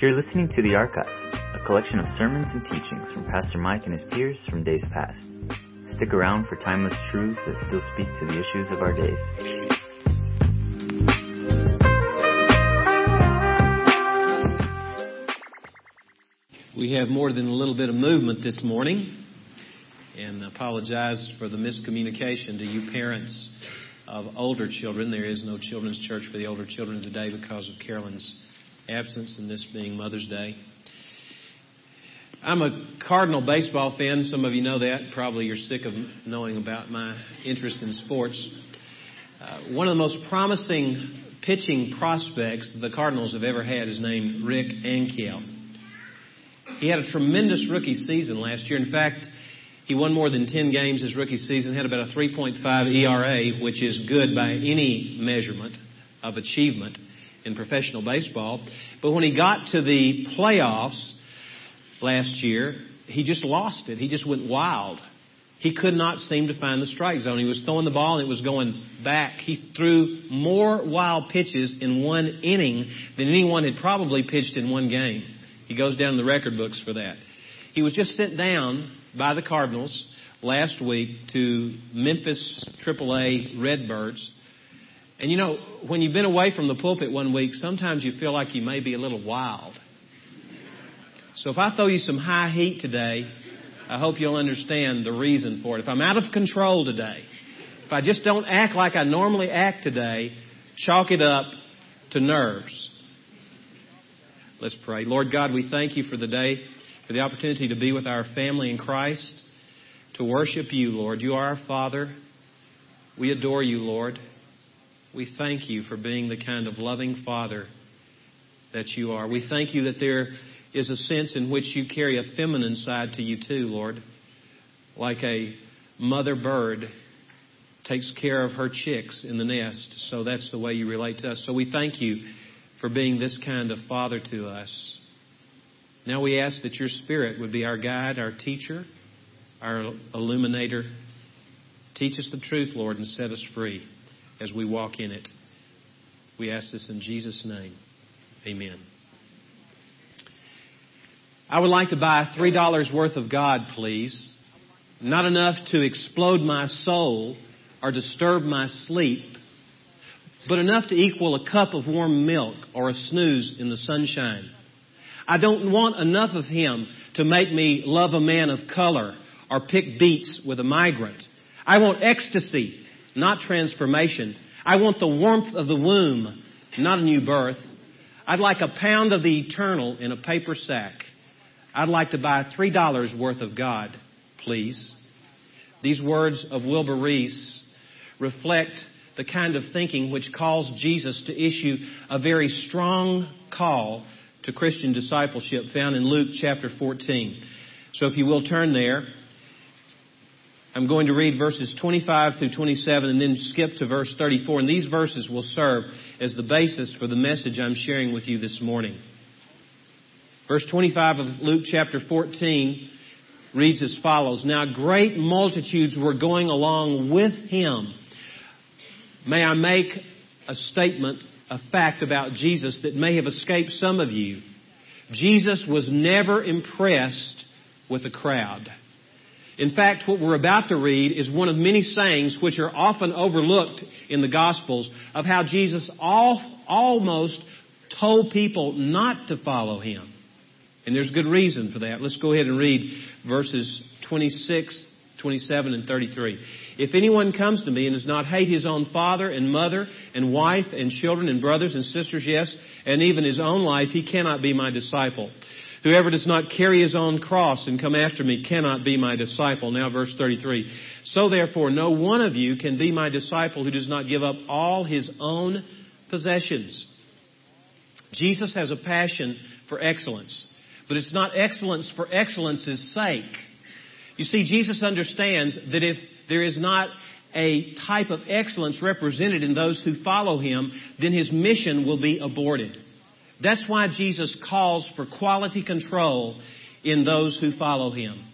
You're listening to The Archive, a collection of sermons and teachings from Pastor Mike and his peers from days past. Stick around for timeless truths that still speak to the issues of our days. We have more than a little bit of movement this morning, and apologize for the miscommunication to you parents of older children. There is no children's church for the older children today because of Carolyn's absence and this being Mother's Day. I'm a Cardinal baseball fan. Some of you know that. Probably you're sick of knowing about my interest in sports. Uh, one of the most promising pitching prospects the Cardinals have ever had is named Rick Ankiel. He had a tremendous rookie season last year. In fact, he won more than 10 games his rookie season, had about a 3.5 ERA, which is good by any measurement of achievement in professional baseball. But when he got to the playoffs last year, he just lost it. He just went wild. He could not seem to find the strike zone. He was throwing the ball and it was going back. He threw more wild pitches in one inning than anyone had probably pitched in one game. He goes down in the record books for that. He was just sent down by the Cardinals last week to Memphis AAA Redbirds and you know, when you've been away from the pulpit one week, sometimes you feel like you may be a little wild. So if I throw you some high heat today, I hope you'll understand the reason for it. If I'm out of control today, if I just don't act like I normally act today, chalk it up to nerves. Let's pray. Lord God, we thank you for the day, for the opportunity to be with our family in Christ, to worship you, Lord. You are our Father. We adore you, Lord. We thank you for being the kind of loving Father that you are. We thank you that there is a sense in which you carry a feminine side to you too, Lord. Like a mother bird takes care of her chicks in the nest. So that's the way you relate to us. So we thank you for being this kind of Father to us. Now we ask that your Spirit would be our guide, our teacher, our illuminator. Teach us the truth, Lord, and set us free as we walk in it. We ask this in Jesus' name. Amen. I would like to buy $3 worth of God, please. Not enough to explode my soul or disturb my sleep, but enough to equal a cup of warm milk or a snooze in the sunshine. I don't want enough of Him to make me love a man of color or pick beets with a migrant. I want ecstasy not transformation. I want the warmth of the womb, not a new birth. I'd like a pound of the eternal in a paper sack. I'd like to buy $3 worth of God, please. These words of Wilbur Reese reflect the kind of thinking which caused Jesus to issue a very strong call to Christian discipleship found in Luke chapter 14. So if you will turn there, I'm going to read verses 25 through 27 and then skip to verse 34. And these verses will serve as the basis for the message I'm sharing with you this morning. Verse 25 of Luke chapter 14 reads as follows. Now great multitudes were going along with him. May I make a statement, a fact about Jesus that may have escaped some of you. Jesus was never impressed with a crowd. In fact, what we're about to read is one of many sayings which are often overlooked in the Gospels of how Jesus all, almost told people not to follow him. And there's good reason for that. Let's go ahead and read verses 26, 27, and 33. If anyone comes to me and does not hate his own father and mother and wife and children and brothers and sisters, yes, and even his own life, he cannot be my disciple. Whoever does not carry his own cross and come after me cannot be my disciple. Now verse 33. So therefore no one of you can be my disciple who does not give up all his own possessions. Jesus has a passion for excellence, but it's not excellence for excellence's sake. You see, Jesus understands that if there is not a type of excellence represented in those who follow him, then his mission will be aborted. That's why Jesus calls for quality control in those who follow him.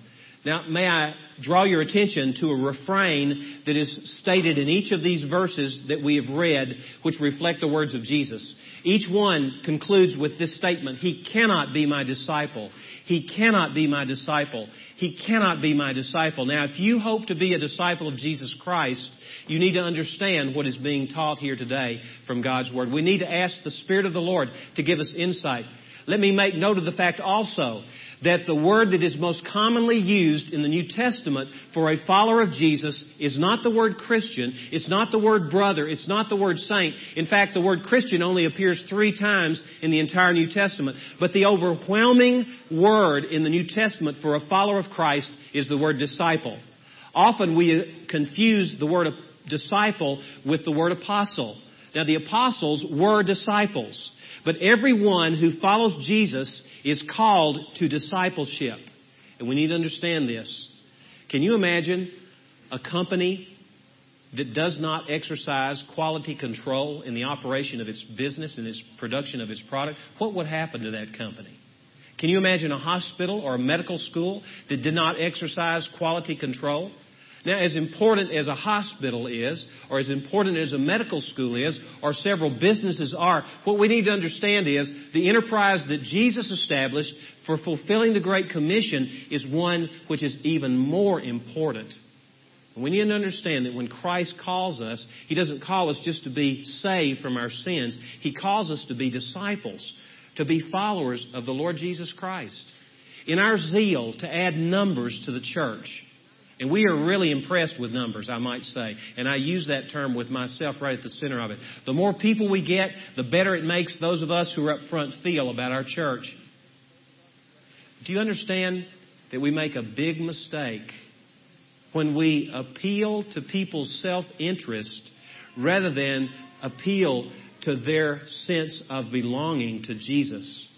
Now, may I draw your attention to a refrain that is stated in each of these verses that we have read, which reflect the words of Jesus. Each one concludes with this statement, He cannot be my disciple. He cannot be my disciple. He cannot be my disciple. Now, if you hope to be a disciple of Jesus Christ, you need to understand what is being taught here today from God's Word. We need to ask the Spirit of the Lord to give us insight. Let me make note of the fact also that the word that is most commonly used in the New Testament for a follower of Jesus is not the word Christian, it's not the word brother, it's not the word saint. In fact, the word Christian only appears three times in the entire New Testament. But the overwhelming word in the New Testament for a follower of Christ is the word disciple. Often we confuse the word disciple with the word apostle. Now the apostles were disciples. But everyone who follows Jesus is called to discipleship. And we need to understand this. Can you imagine a company that does not exercise quality control in the operation of its business and its production of its product? What would happen to that company? Can you imagine a hospital or a medical school that did not exercise quality control? Now, as important as a hospital is, or as important as a medical school is, or several businesses are, what we need to understand is the enterprise that Jesus established for fulfilling the Great Commission is one which is even more important. We need to understand that when Christ calls us, He doesn't call us just to be saved from our sins. He calls us to be disciples, to be followers of the Lord Jesus Christ. In our zeal to add numbers to the church, and we are really impressed with numbers, I might say. And I use that term with myself right at the center of it. The more people we get, the better it makes those of us who are up front feel about our church. Do you understand that we make a big mistake when we appeal to people's self interest rather than appeal to their sense of belonging to Jesus?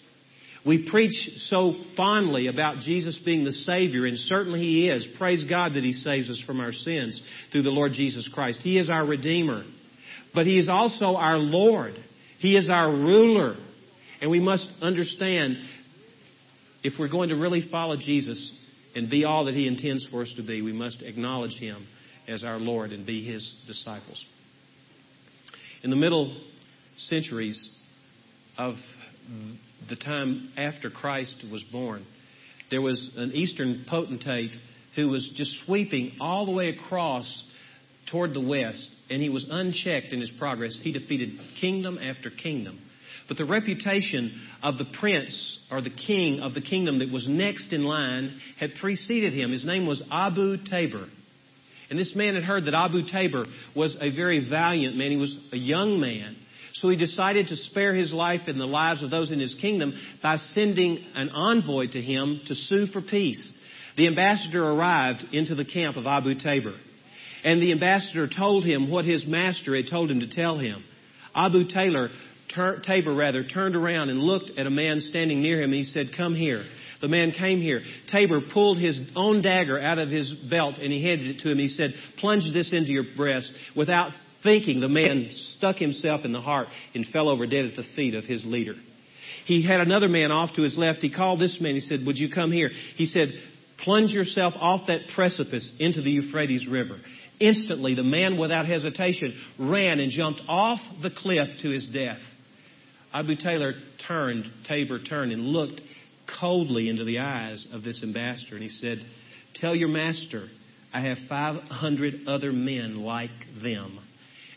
We preach so fondly about Jesus being the Savior, and certainly He is. Praise God that He saves us from our sins through the Lord Jesus Christ. He is our Redeemer. But He is also our Lord. He is our ruler. And we must understand if we're going to really follow Jesus and be all that He intends for us to be, we must acknowledge Him as our Lord and be His disciples. In the middle centuries of the time after Christ was born, there was an Eastern potentate who was just sweeping all the way across toward the west, and he was unchecked in his progress. He defeated kingdom after kingdom. But the reputation of the prince or the king of the kingdom that was next in line had preceded him. His name was Abu Tabor. And this man had heard that Abu Tabor was a very valiant man. He was a young man. So he decided to spare his life and the lives of those in his kingdom by sending an envoy to him to sue for peace. The ambassador arrived into the camp of Abu Tabor. And the ambassador told him what his master had told him to tell him. Abu Taylor, Tabor rather, turned around and looked at a man standing near him and he said, Come here. The man came here. Tabor pulled his own dagger out of his belt and he handed it to him. He said, Plunge this into your breast. Without thinking, the man stuck himself in the heart and fell over dead at the feet of his leader. He had another man off to his left. He called this man. He said, Would you come here? He said, Plunge yourself off that precipice into the Euphrates River. Instantly, the man, without hesitation, ran and jumped off the cliff to his death. Abu Taylor turned, Tabor turned, and looked coldly into the eyes of this ambassador, and he said, Tell your master, I have 500 other men like them.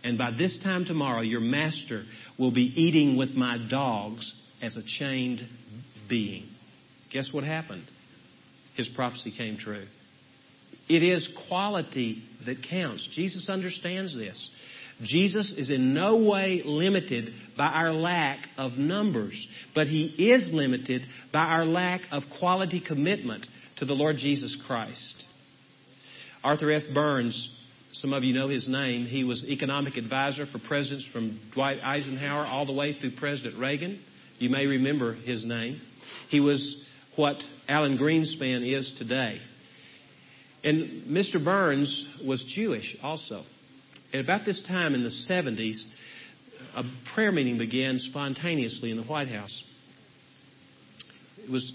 And by this time tomorrow, your master will be eating with my dogs as a chained being. Guess what happened? His prophecy came true. It is quality that counts. Jesus understands this. Jesus is in no way limited by our lack of numbers, but he is limited by our lack of quality commitment to the Lord Jesus Christ. Arthur F. Burns some of you know his name. He was economic advisor for presidents from Dwight Eisenhower all the way through President Reagan. You may remember his name. He was what Alan Greenspan is today. And Mr. Burns was Jewish also. At about this time in the 70s, a prayer meeting began spontaneously in the White House. It was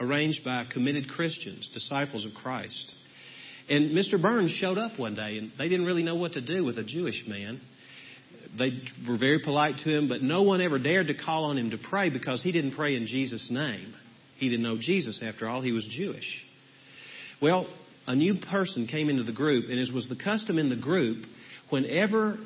arranged by committed Christians, disciples of Christ. And Mr. Burns showed up one day, and they didn't really know what to do with a Jewish man. They were very polite to him, but no one ever dared to call on him to pray because he didn't pray in Jesus' name. He didn't know Jesus, after all. He was Jewish. Well, a new person came into the group, and as was the custom in the group, whenever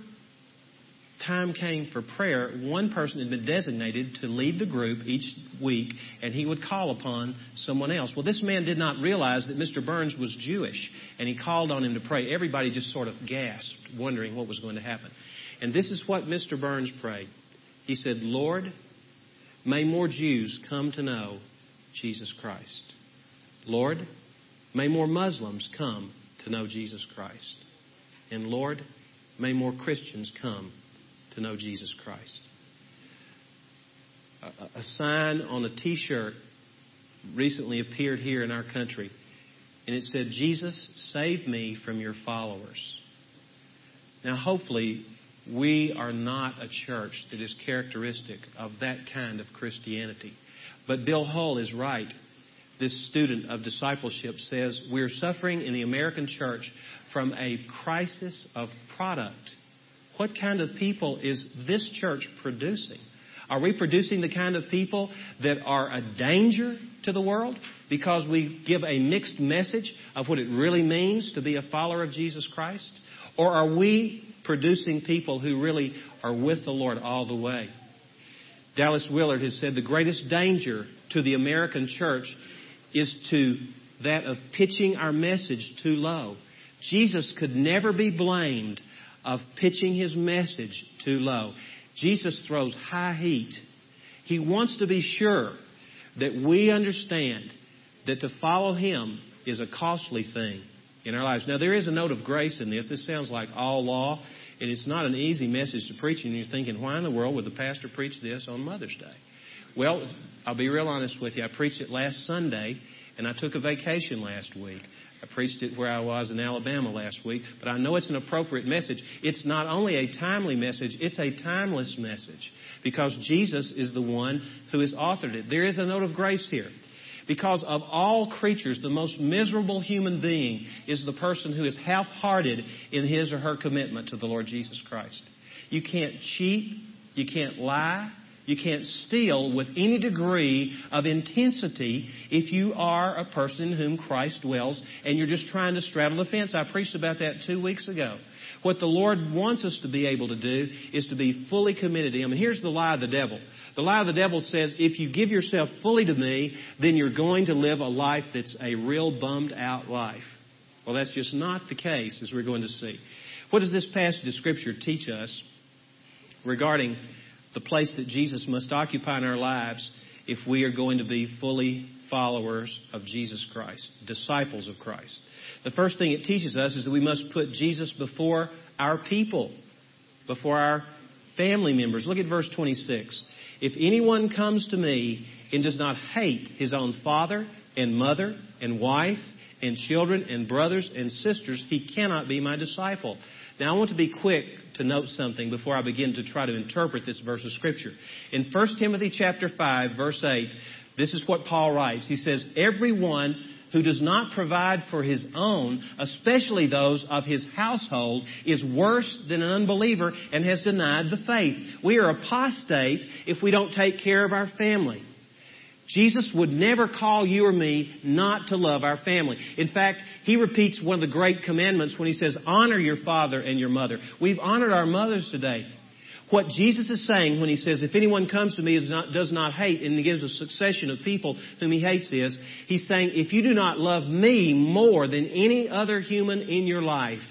time came for prayer, one person had been designated to lead the group each week, and he would call upon someone else. Well, this man did not realize that Mr. Burns was Jewish, and he called on him to pray. Everybody just sort of gasped, wondering what was going to happen. And this is what Mr. Burns prayed. He said, Lord, may more Jews come to know Jesus Christ. Lord, may more Muslims come to know Jesus Christ. And Lord, may more Christians come to know Jesus Christ. A, a sign on a t shirt recently appeared here in our country, and it said, Jesus, save me from your followers. Now, hopefully, we are not a church that is characteristic of that kind of Christianity. But Bill Hull is right. This student of discipleship says we're suffering in the American church from a crisis of product. What kind of people is this church producing? Are we producing the kind of people that are a danger to the world because we give a mixed message of what it really means to be a follower of Jesus Christ? Or are we producing people who really are with the Lord all the way? Dallas Willard has said the greatest danger to the American church is to that of pitching our message too low. Jesus could never be blamed of pitching his message too low. Jesus throws high heat. He wants to be sure that we understand that to follow him is a costly thing in our lives. Now, there is a note of grace in this. This sounds like all law, and it's not an easy message to preach, and you're thinking, why in the world would the pastor preach this on Mother's Day? Well, I'll be real honest with you. I preached it last Sunday, and I took a vacation last week. I preached it where I was in Alabama last week, but I know it's an appropriate message. It's not only a timely message, it's a timeless message because Jesus is the one who has authored it. There is a note of grace here. Because of all creatures, the most miserable human being is the person who is half hearted in his or her commitment to the Lord Jesus Christ. You can't cheat, you can't lie, you can't steal with any degree of intensity if you are a person in whom Christ dwells and you're just trying to straddle the fence. I preached about that two weeks ago. What the Lord wants us to be able to do is to be fully committed to Him. And here's the lie of the devil. The lie of the devil says, if you give yourself fully to me, then you're going to live a life that's a real bummed out life. Well, that's just not the case, as we're going to see. What does this passage of Scripture teach us regarding the place that Jesus must occupy in our lives if we are going to be fully followers of Jesus Christ, disciples of Christ. The first thing it teaches us is that we must put Jesus before our people, before our family members. Look at verse 26. If anyone comes to me and does not hate his own father and mother and wife and children and brothers and sisters, he cannot be my disciple. Now, I want to be quick to note something before I begin to try to interpret this verse of Scripture. In 1 Timothy chapter 5, verse 8, this is what Paul writes. He says, Everyone who does not provide for his own, especially those of his household, is worse than an unbeliever and has denied the faith. We are apostate if we don't take care of our family. Jesus would never call you or me not to love our family. In fact, he repeats one of the great commandments when he says, honor your father and your mother. We've honored our mothers today. What Jesus is saying when he says, if anyone comes to me and does not hate, and he gives a succession of people whom he hates is, he's saying, if you do not love me more than any other human in your life,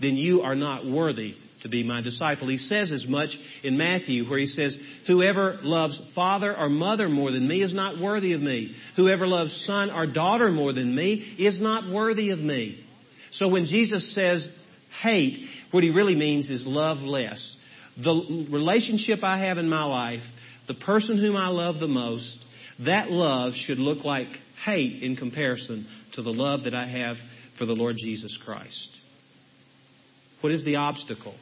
then you are not worthy to be my disciple. He says as much in Matthew where he says, whoever loves father or mother more than me is not worthy of me. Whoever loves son or daughter more than me is not worthy of me. So when Jesus says hate, what he really means is love less. The relationship I have in my life, the person whom I love the most, that love should look like hate in comparison to the love that I have for the Lord Jesus Christ. What is the obstacle?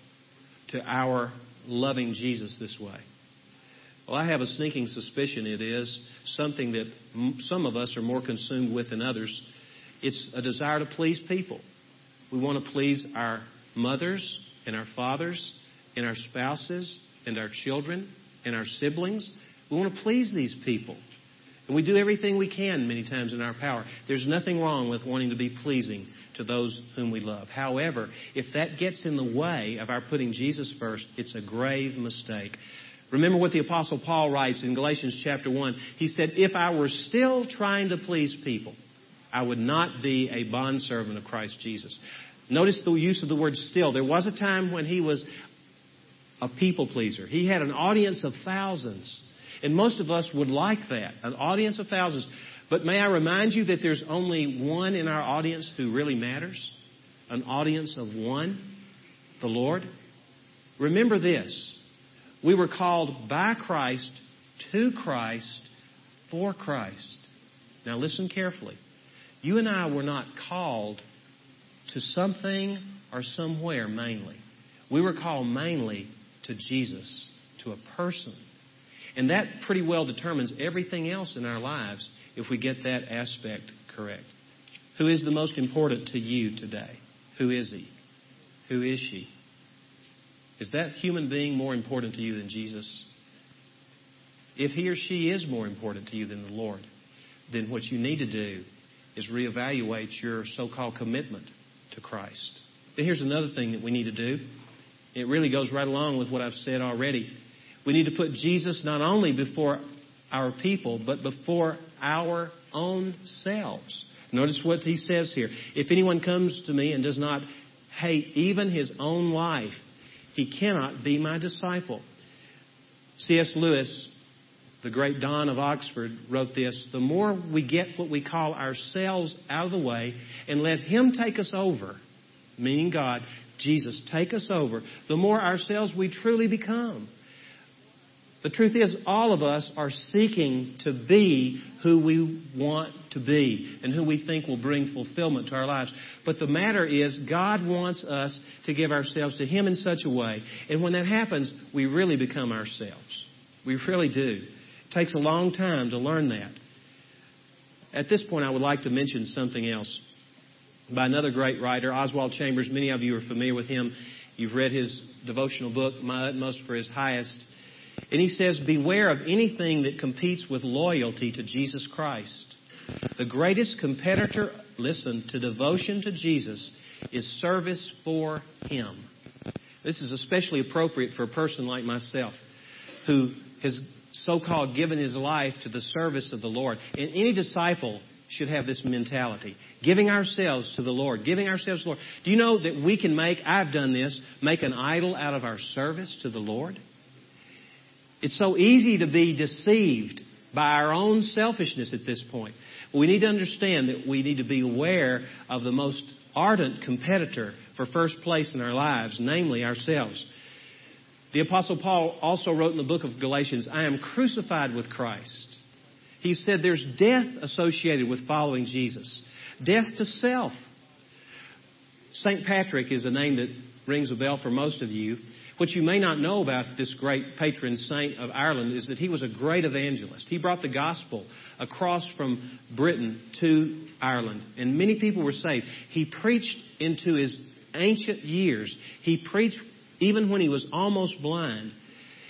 To our loving Jesus this way. Well, I have a sneaking suspicion it is something that some of us are more consumed with than others. It's a desire to please people. We want to please our mothers and our fathers and our spouses and our children and our siblings. We want to please these people. And we do everything we can many times in our power. There's nothing wrong with wanting to be pleasing to those whom we love. However, if that gets in the way of our putting Jesus first, it's a grave mistake. Remember what the apostle Paul writes in Galatians chapter 1. He said, if I were still trying to please people, I would not be a bondservant of Christ Jesus. Notice the use of the word still. There was a time when he was a people pleaser. He had an audience of thousands. And most of us would like that, an audience of thousands. But may I remind you that there's only one in our audience who really matters? An audience of one, the Lord. Remember this. We were called by Christ, to Christ, for Christ. Now listen carefully. You and I were not called to something or somewhere mainly. We were called mainly to Jesus, to a person. And that pretty well determines everything else in our lives if we get that aspect correct. Who is the most important to you today? Who is he? Who is she? Is that human being more important to you than Jesus? If he or she is more important to you than the Lord, then what you need to do is reevaluate your so called commitment to Christ. Then here's another thing that we need to do. It really goes right along with what I've said already. We need to put Jesus not only before our people, but before our own selves. Notice what he says here. If anyone comes to me and does not hate even his own life, he cannot be my disciple. C.S. Lewis, the great Don of Oxford, wrote this The more we get what we call ourselves out of the way and let Him take us over, meaning God, Jesus, take us over, the more ourselves we truly become. The truth is, all of us are seeking to be who we want to be and who we think will bring fulfillment to our lives. But the matter is, God wants us to give ourselves to Him in such a way. And when that happens, we really become ourselves. We really do. It takes a long time to learn that. At this point, I would like to mention something else by another great writer, Oswald Chambers. Many of you are familiar with him. You've read his devotional book, My Utmost for His Highest. And he says, Beware of anything that competes with loyalty to Jesus Christ. The greatest competitor, listen, to devotion to Jesus is service for Him. This is especially appropriate for a person like myself who has so called given his life to the service of the Lord. And any disciple should have this mentality. Giving ourselves to the Lord. Giving ourselves to the Lord. Do you know that we can make, I've done this, make an idol out of our service to the Lord? It's so easy to be deceived by our own selfishness at this point. We need to understand that we need to be aware of the most ardent competitor for first place in our lives, namely ourselves. The Apostle Paul also wrote in the book of Galatians, I am crucified with Christ. He said there's death associated with following Jesus, death to self. St. Patrick is a name that rings a bell for most of you. What you may not know about this great patron saint of Ireland is that he was a great evangelist. He brought the gospel across from Britain to Ireland, and many people were saved. He preached into his ancient years. He preached even when he was almost blind.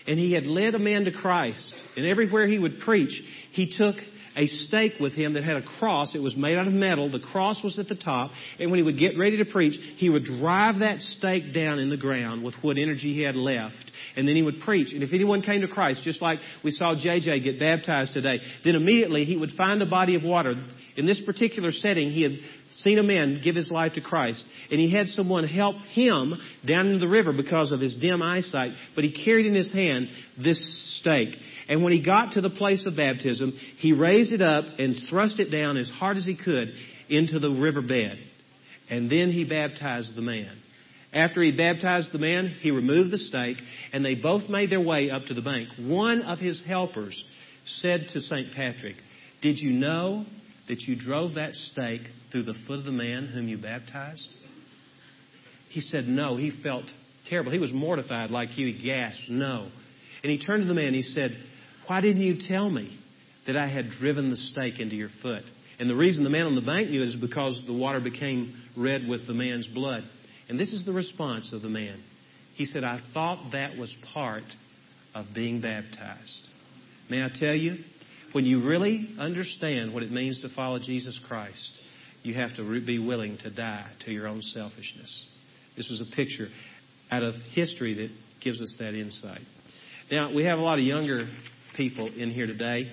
And he had led a man to Christ. And everywhere he would preach, he took a stake with him that had a cross. It was made out of metal. The cross was at the top. And when he would get ready to preach, he would drive that stake down in the ground with what energy he had left. And then he would preach. And if anyone came to Christ, just like we saw JJ get baptized today, then immediately he would find a body of water. In this particular setting, he had seen a man give his life to Christ, and he had someone help him down into the river because of his dim eyesight, but he carried in his hand this stake. And when he got to the place of baptism, he raised it up and thrust it down as hard as he could into the riverbed. And then he baptized the man. After he baptized the man, he removed the stake, and they both made their way up to the bank. One of his helpers said to St. Patrick, Did you know that you drove that stake through the foot of the man whom you baptized? He said, No. He felt terrible. He was mortified like you. He gasped, No. And he turned to the man and he said, Why didn't you tell me that I had driven the stake into your foot? And the reason the man on the bank knew is because the water became red with the man's blood. And this is the response of the man. He said, I thought that was part of being baptized. May I tell you, when you really understand what it means to follow Jesus Christ, you have to be willing to die to your own selfishness. This was a picture out of history that gives us that insight. Now, we have a lot of younger people in here today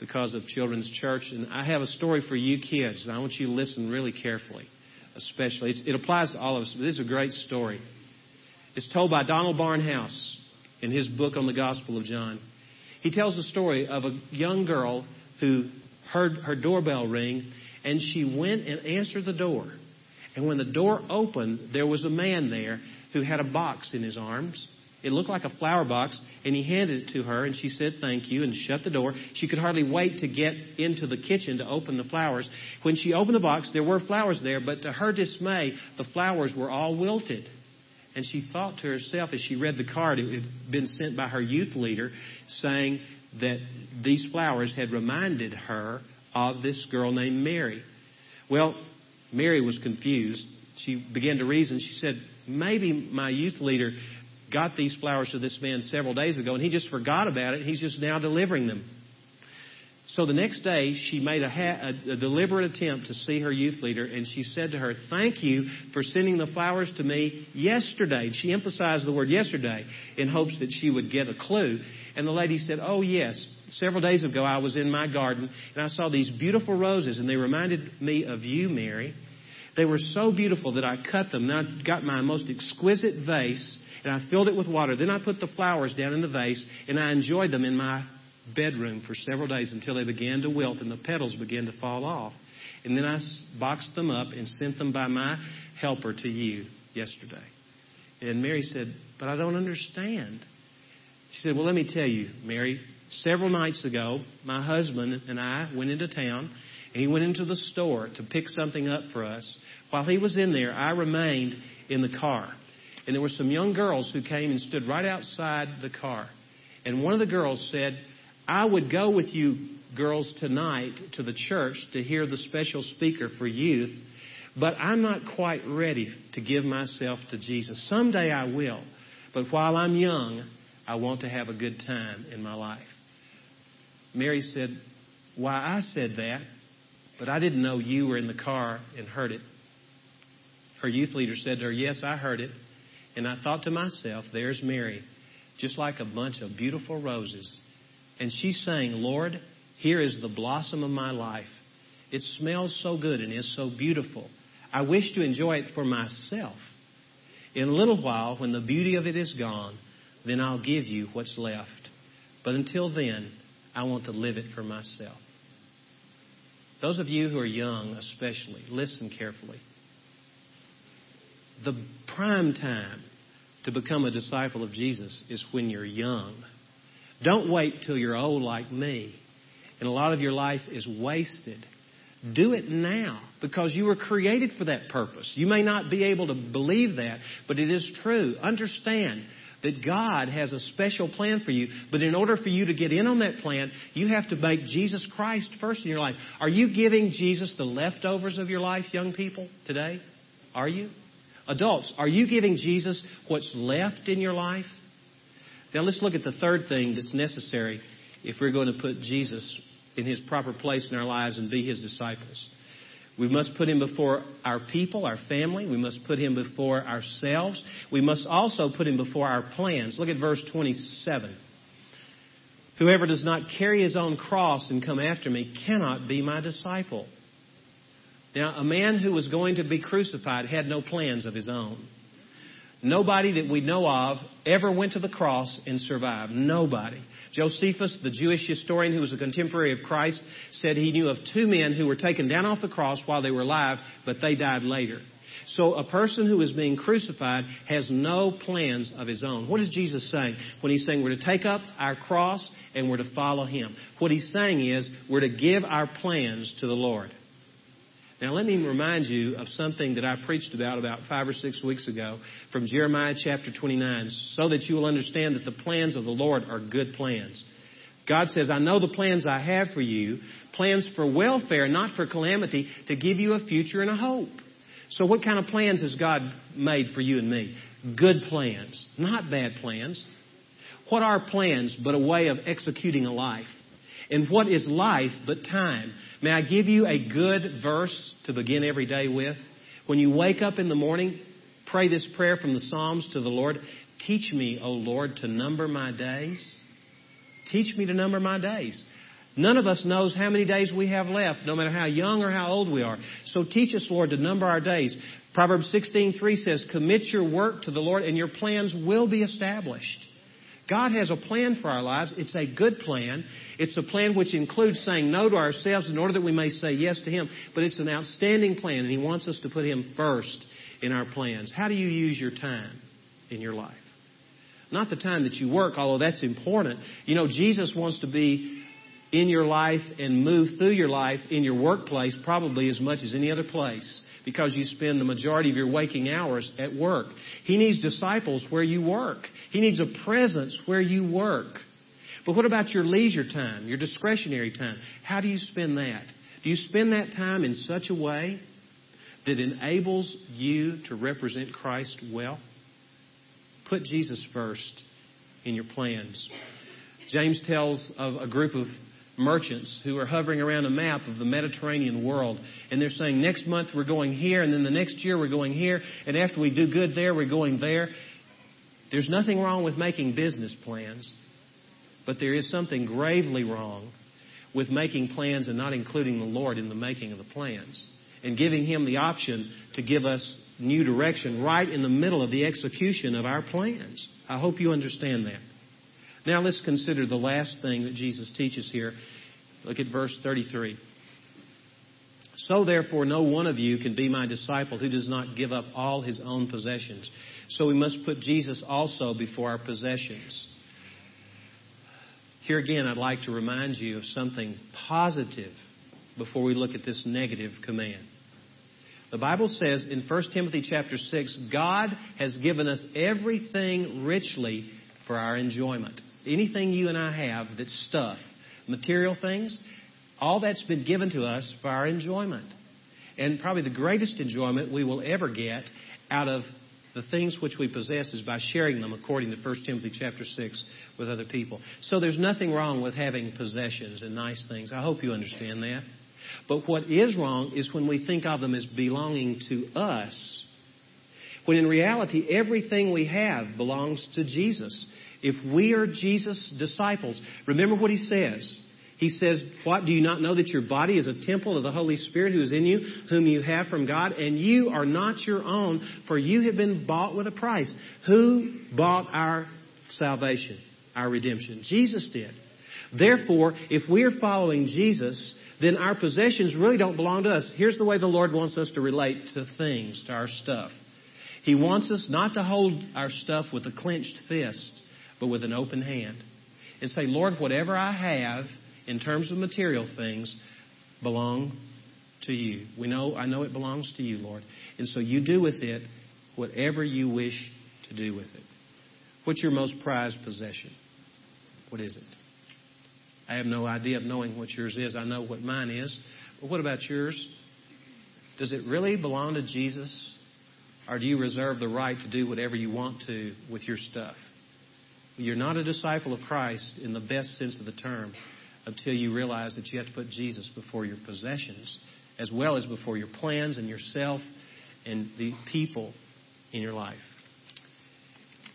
because of Children's Church, and I have a story for you kids, and I want you to listen really carefully, especially. It's, it applies to all of us, but this is a great story. It's told by Donald Barnhouse in his book on the Gospel of John. He tells the story of a young girl who heard her doorbell ring, and she went and answered the door. And when the door opened, there was a man there who had a box in his arms. It looked like a flower box, and he handed it to her, and she said thank you and shut the door. She could hardly wait to get into the kitchen to open the flowers. When she opened the box, there were flowers there, but to her dismay, the flowers were all wilted. And she thought to herself as she read the card, it had been sent by her youth leader, saying that these flowers had reminded her of this girl named Mary. Well, Mary was confused. She began to reason. She said, Maybe my youth leader got these flowers to this man several days ago and he just forgot about it. He's just now delivering them. So the next day, she made a, ha- a, deliberate attempt to see her youth leader, and she said to her, Thank you for sending the flowers to me yesterday. She emphasized the word yesterday in hopes that she would get a clue. And the lady said, Oh, yes. Several days ago, I was in my garden, and I saw these beautiful roses, and they reminded me of you, Mary. They were so beautiful that I cut them. Then I got my most exquisite vase, and I filled it with water. Then I put the flowers down in the vase, and I enjoyed them in my bedroom for several days until they began to wilt and the petals began to fall off. And then I boxed them up and sent them by my helper to you yesterday. And Mary said, But I don't understand. She said, Well, let me tell you, Mary. Several nights ago, my husband and I went into town, and he went into the store to pick something up for us. While he was in there, I remained in the car. And there were some young girls who came and stood right outside the car. And one of the girls said, I would go with you girls tonight to the church to hear the special speaker for youth, but I'm not quite ready to give myself to Jesus. Someday I will, but while I'm young, I want to have a good time in my life. Mary said, Why, I said that, but I didn't know you were in the car and heard it. Her youth leader said to her, Yes, I heard it. And I thought to myself, There's Mary, just like a bunch of beautiful roses and she's saying, Lord, here is the blossom of my life. It smells so good and is so beautiful. I wish to enjoy it for myself. In a little while, when the beauty of it is gone, then I'll give you what's left. But until then, I want to live it for myself. Those of you who are young, especially, listen carefully. The prime time to become a disciple of Jesus is when you're young. Don't wait till you're old like me and a lot of your life is wasted. Do it now because you were created for that purpose. You may not be able to believe that, but it is true. Understand that God has a special plan for you, but in order for you to get in on that plan, you have to make Jesus Christ first in your life. Are you giving Jesus the leftovers of your life, young people, today? Are you? Adults, are you giving Jesus what's left in your life? Now let's look at the third thing that's necessary if we're going to put Jesus in his proper place in our lives and be his disciples. We must put him before our people, our family. We must put him before ourselves. We must also put him before our plans. Look at verse 27. Whoever does not carry his own cross and come after me cannot be my disciple. Now, a man who was going to be crucified had no plans of his own. Nobody that we know of ever went to the cross and survived. Nobody. Josephus, the Jewish historian who was a contemporary of Christ, said he knew of two men who were taken down off the cross while they were alive, but they died later. So a person who is being crucified has no plans of his own. What is Jesus saying when he's saying we're to take up our cross and we're to follow him? What he's saying is we're to give our plans to the Lord. Now, let me remind you of something that I preached about about five or six weeks ago from Jeremiah chapter 29 so that you will understand that the plans of the Lord are good plans. God says, I know the plans I have for you, plans for welfare, not for calamity, to give you a future and a hope. So what kind of plans has God made for you and me? Good plans, not bad plans. What are plans but a way of executing a life? And what is life but time? May I give you a good verse to begin every day with? When you wake up in the morning, pray this prayer from the Psalms to the Lord. Teach me, O Lord, to number my days. Teach me to number my days. None of us knows how many days we have left, no matter how young or how old we are. So teach us, Lord, to number our days. Proverbs 16:3 says, "Commit your work to the Lord, and your plans will be established." God has a plan for our lives. It's a good plan. It's a plan which includes saying no to ourselves in order that we may say yes to Him. But it's an outstanding plan, and He wants us to put Him first in our plans. How do you use your time in your life? Not the time that you work, although that's important. You know, Jesus wants to be in your life and move through your life in your workplace probably as much as any other place because you spend the majority of your waking hours at work. He needs disciples where you work. He needs a presence where you work. But what about your leisure time, your discretionary time? How do you spend that? Do you spend that time in such a way that enables you to represent Christ well? Put Jesus first in your plans. James tells of a group of merchants who are hovering around a map of the Mediterranean world. And they're saying, next month we're going here, and then the next year we're going here, and after we do good there, we're going there. There's nothing wrong with making business plans, but there is something gravely wrong with making plans and not including the Lord in the making of the plans and giving Him the option to give us new direction right in the middle of the execution of our plans. I hope you understand that. Now let's consider the last thing that Jesus teaches here. Look at verse 33. So therefore, no one of you can be my disciple who does not give up all his own possessions. So we must put Jesus also before our possessions. Here again, I'd like to remind you of something positive before we look at this negative command. The Bible says in 1 Timothy chapter 6, God has given us everything richly for our enjoyment anything you and I have that's stuff, material things, all that's been given to us for our enjoyment. And probably the greatest enjoyment we will ever get out of the things which we possess is by sharing them according to 1 Timothy chapter 6 with other people. So there's nothing wrong with having possessions and nice things. I hope you understand that. But what is wrong is when we think of them as belonging to us, when in reality everything we have belongs to Jesus. If we are Jesus' disciples, remember what he says. He says, What? Do you not know that your body is a temple of the Holy Spirit who is in you, whom you have from God, and you are not your own, for you have been bought with a price? Who bought our salvation, our redemption? Jesus did. Therefore, if we are following Jesus, then our possessions really don't belong to us. Here's the way the Lord wants us to relate to things, to our stuff. He wants us not to hold our stuff with a clenched fist, but with an open hand. And say, Lord, whatever I have in terms of material things belong to you. We know, I know it belongs to you, Lord. And so you do with it whatever you wish to do with it. What's your most prized possession? What is it? I have no idea of knowing what yours is. I know what mine is. But what about yours? Does it really belong to Jesus? Or do you reserve the right to do whatever you want to with your stuff? You're not a disciple of Christ in the best sense of the term until you realize that you have to put Jesus before your possessions as well as before your plans and yourself and the people in your life.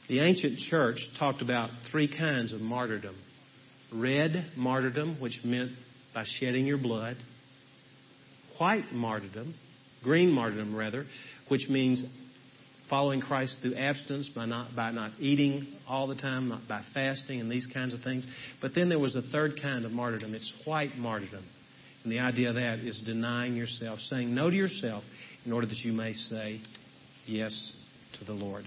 The ancient church talked about three kinds of martyrdom red martyrdom, which meant by shedding your blood, white martyrdom, green martyrdom rather, which means following Christ through abstinence, by not, by not eating all the time, not by fasting and these kinds of things. But then there was a third kind of martyrdom. It's white martyrdom. And the idea of that is denying yourself, saying no to yourself in order that you may say yes to the Lord.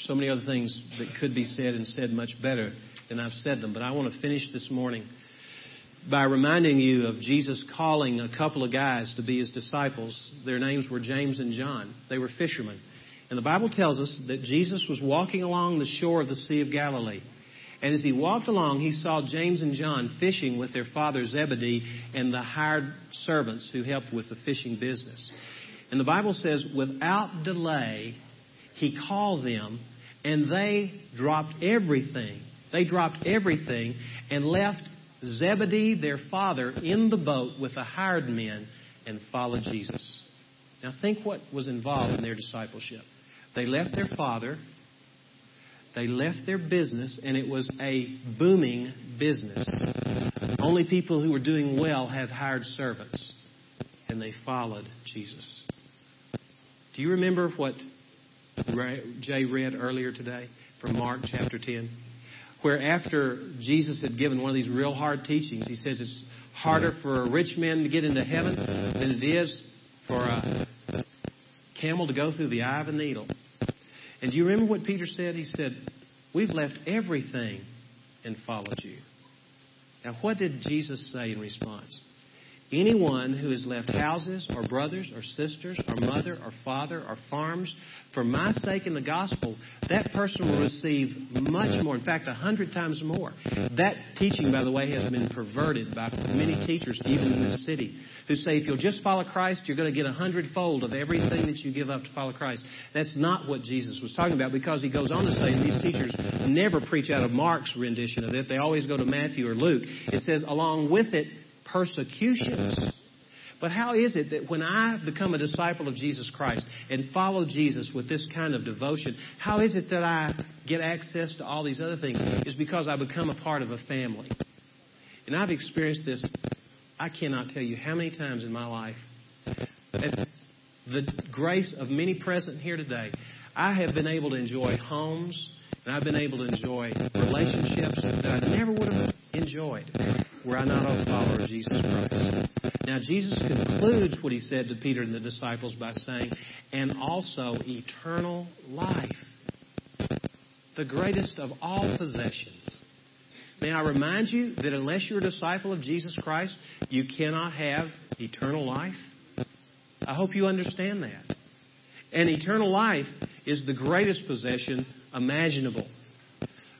So many other things that could be said and said much better than I've said them, but I want to finish this morning by reminding you of Jesus calling a couple of guys to be his disciples. Their names were James and John. They were fishermen. And the Bible tells us that Jesus was walking along the shore of the Sea of Galilee. And as he walked along, he saw James and John fishing with their father Zebedee and the hired servants who helped with the fishing business. And the Bible says, without delay, he called them, and they dropped everything. They dropped everything and left Zebedee, their father, in the boat with the hired men and followed Jesus. Now, think what was involved in their discipleship. They left their father, they left their business, and it was a booming business. Only people who were doing well had hired servants, and they followed Jesus. Do you remember what Jay read earlier today from Mark chapter 10? Where after Jesus had given one of these real hard teachings, he says it's harder for a rich man to get into heaven than it is for a camel to go through the eye of a needle. And do you remember what Peter said? He said, We've left everything and followed you. Now, what did Jesus say in response? Anyone who has left houses or brothers or sisters or mother or father or farms for my sake in the gospel, that person will receive much more. In fact, a hundred times more. That teaching, by the way, has been perverted by many teachers, even in this city, who say if you'll just follow Christ, you're going to get a hundredfold of everything that you give up to follow Christ. That's not what Jesus was talking about because he goes on to say, these teachers never preach out of Mark's rendition of it. They always go to Matthew or Luke. It says, along with it, persecutions. But how is it that when I become a disciple of Jesus Christ and follow Jesus with this kind of devotion, how is it that I get access to all these other things? Is because I become a part of a family. And I've experienced this, I cannot tell you how many times in my life. At the grace of many present here today, I have been able to enjoy homes and I've been able to enjoy relationships that I never would have enjoyed were I not a follower of Jesus Christ. Now, Jesus concludes what he said to Peter and the disciples by saying, and also eternal life, the greatest of all possessions. May I remind you that unless you're a disciple of Jesus Christ, you cannot have eternal life? I hope you understand that. And eternal life is the greatest possession imaginable.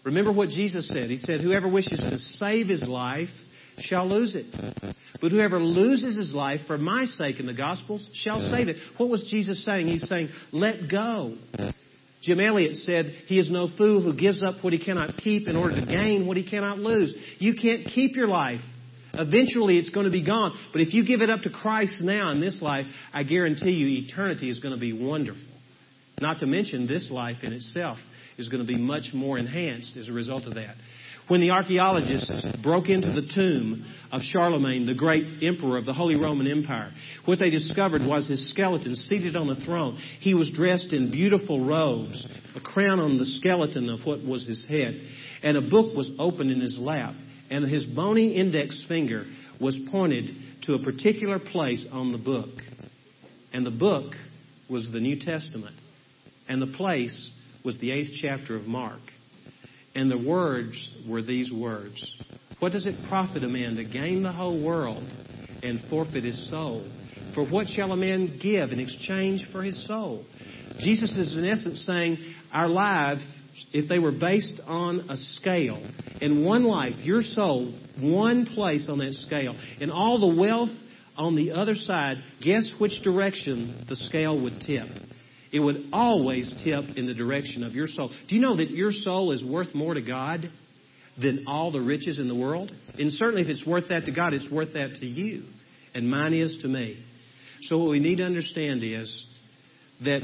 Remember what Jesus said. He said, Whoever wishes to save his life shall lose it. But whoever loses his life for my sake in the Gospels shall save it. What was Jesus saying? He's saying, Let go. Jim Elliot said, He is no fool who gives up what he cannot keep in order to gain what he cannot lose. You can't keep your life. Eventually it's going to be gone. But if you give it up to Christ now in this life, I guarantee you eternity is going to be wonderful. Not to mention this life in itself is going to be much more enhanced as a result of that. When the archaeologists broke into the tomb of Charlemagne, the great emperor of the Holy Roman Empire, what they discovered was his skeleton seated on a throne. He was dressed in beautiful robes, a crown on the skeleton of what was his head, and a book was open in his lap, and his bony index finger was pointed to a particular place on the book. And the book was the New Testament, and the place was the eighth chapter of Mark. And the words were these words What does it profit a man to gain the whole world and forfeit his soul? For what shall a man give in exchange for his soul? Jesus is in essence saying our lives, if they were based on a scale, in one life, your soul, one place on that scale, and all the wealth on the other side, guess which direction the scale would tip? It would always tip in the direction of your soul. Do you know that your soul is worth more to God than all the riches in the world? And certainly if it's worth that to God, it's worth that to you. And mine is to me. So what we need to understand is that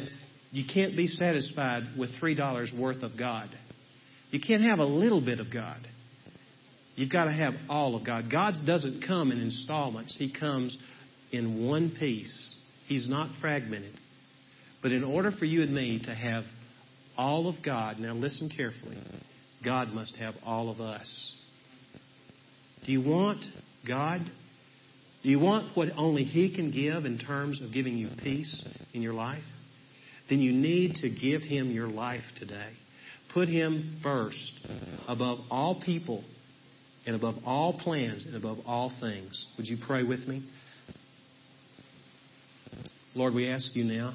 you can't be satisfied with $3 worth of God. You can't have a little bit of God. You've got to have all of God. God doesn't come in installments. He comes in one piece. He's not fragmented. But in order for you and me to have all of God, now listen carefully, God must have all of us. Do you want God? Do you want what only He can give in terms of giving you peace in your life? Then you need to give Him your life today. Put Him first above all people and above all plans and above all things. Would you pray with me? Lord, we ask you now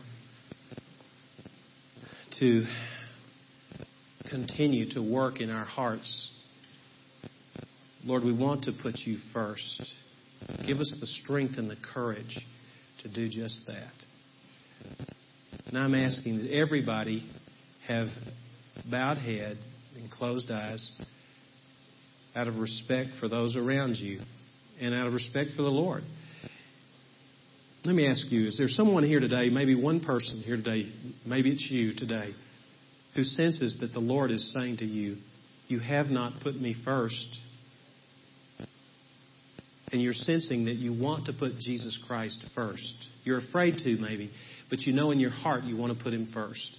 to continue to work in our hearts Lord, we want to put you first. Give us the strength and the courage to do just that. And I'm asking that everybody have bowed head and closed eyes out of respect for those around you and out of respect for the Lord. Let me ask you, is there someone here today, maybe one person here today, maybe it's you today, who senses that the Lord is saying to you, You have not put me first and you're sensing that you want to put Jesus Christ first. You're afraid to, maybe, but you know in your heart you want to put him first.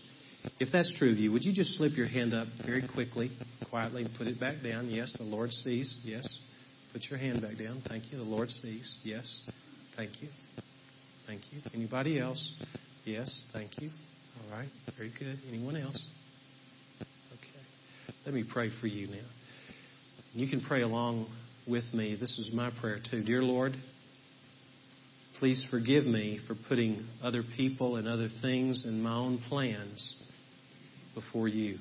If that's true of you, would you just slip your hand up very quickly, quietly, and put it back down? Yes, the Lord sees. Yes. Put your hand back down. Thank you. The Lord sees. Yes. Thank you. Thank you. Anybody else? Yes. Thank you. All right. Very good. Anyone else? Okay. Let me pray for you now. You can pray along with me. This is my prayer too. Dear Lord, please forgive me for putting other people and other things and my own plans before you.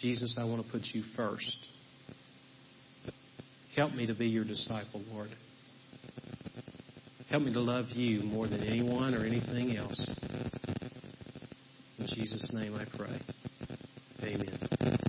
Jesus, I want to put you first. Help me to be your disciple, Lord. Help me to love you more than anyone or anything else. In Jesus' name I pray. Amen.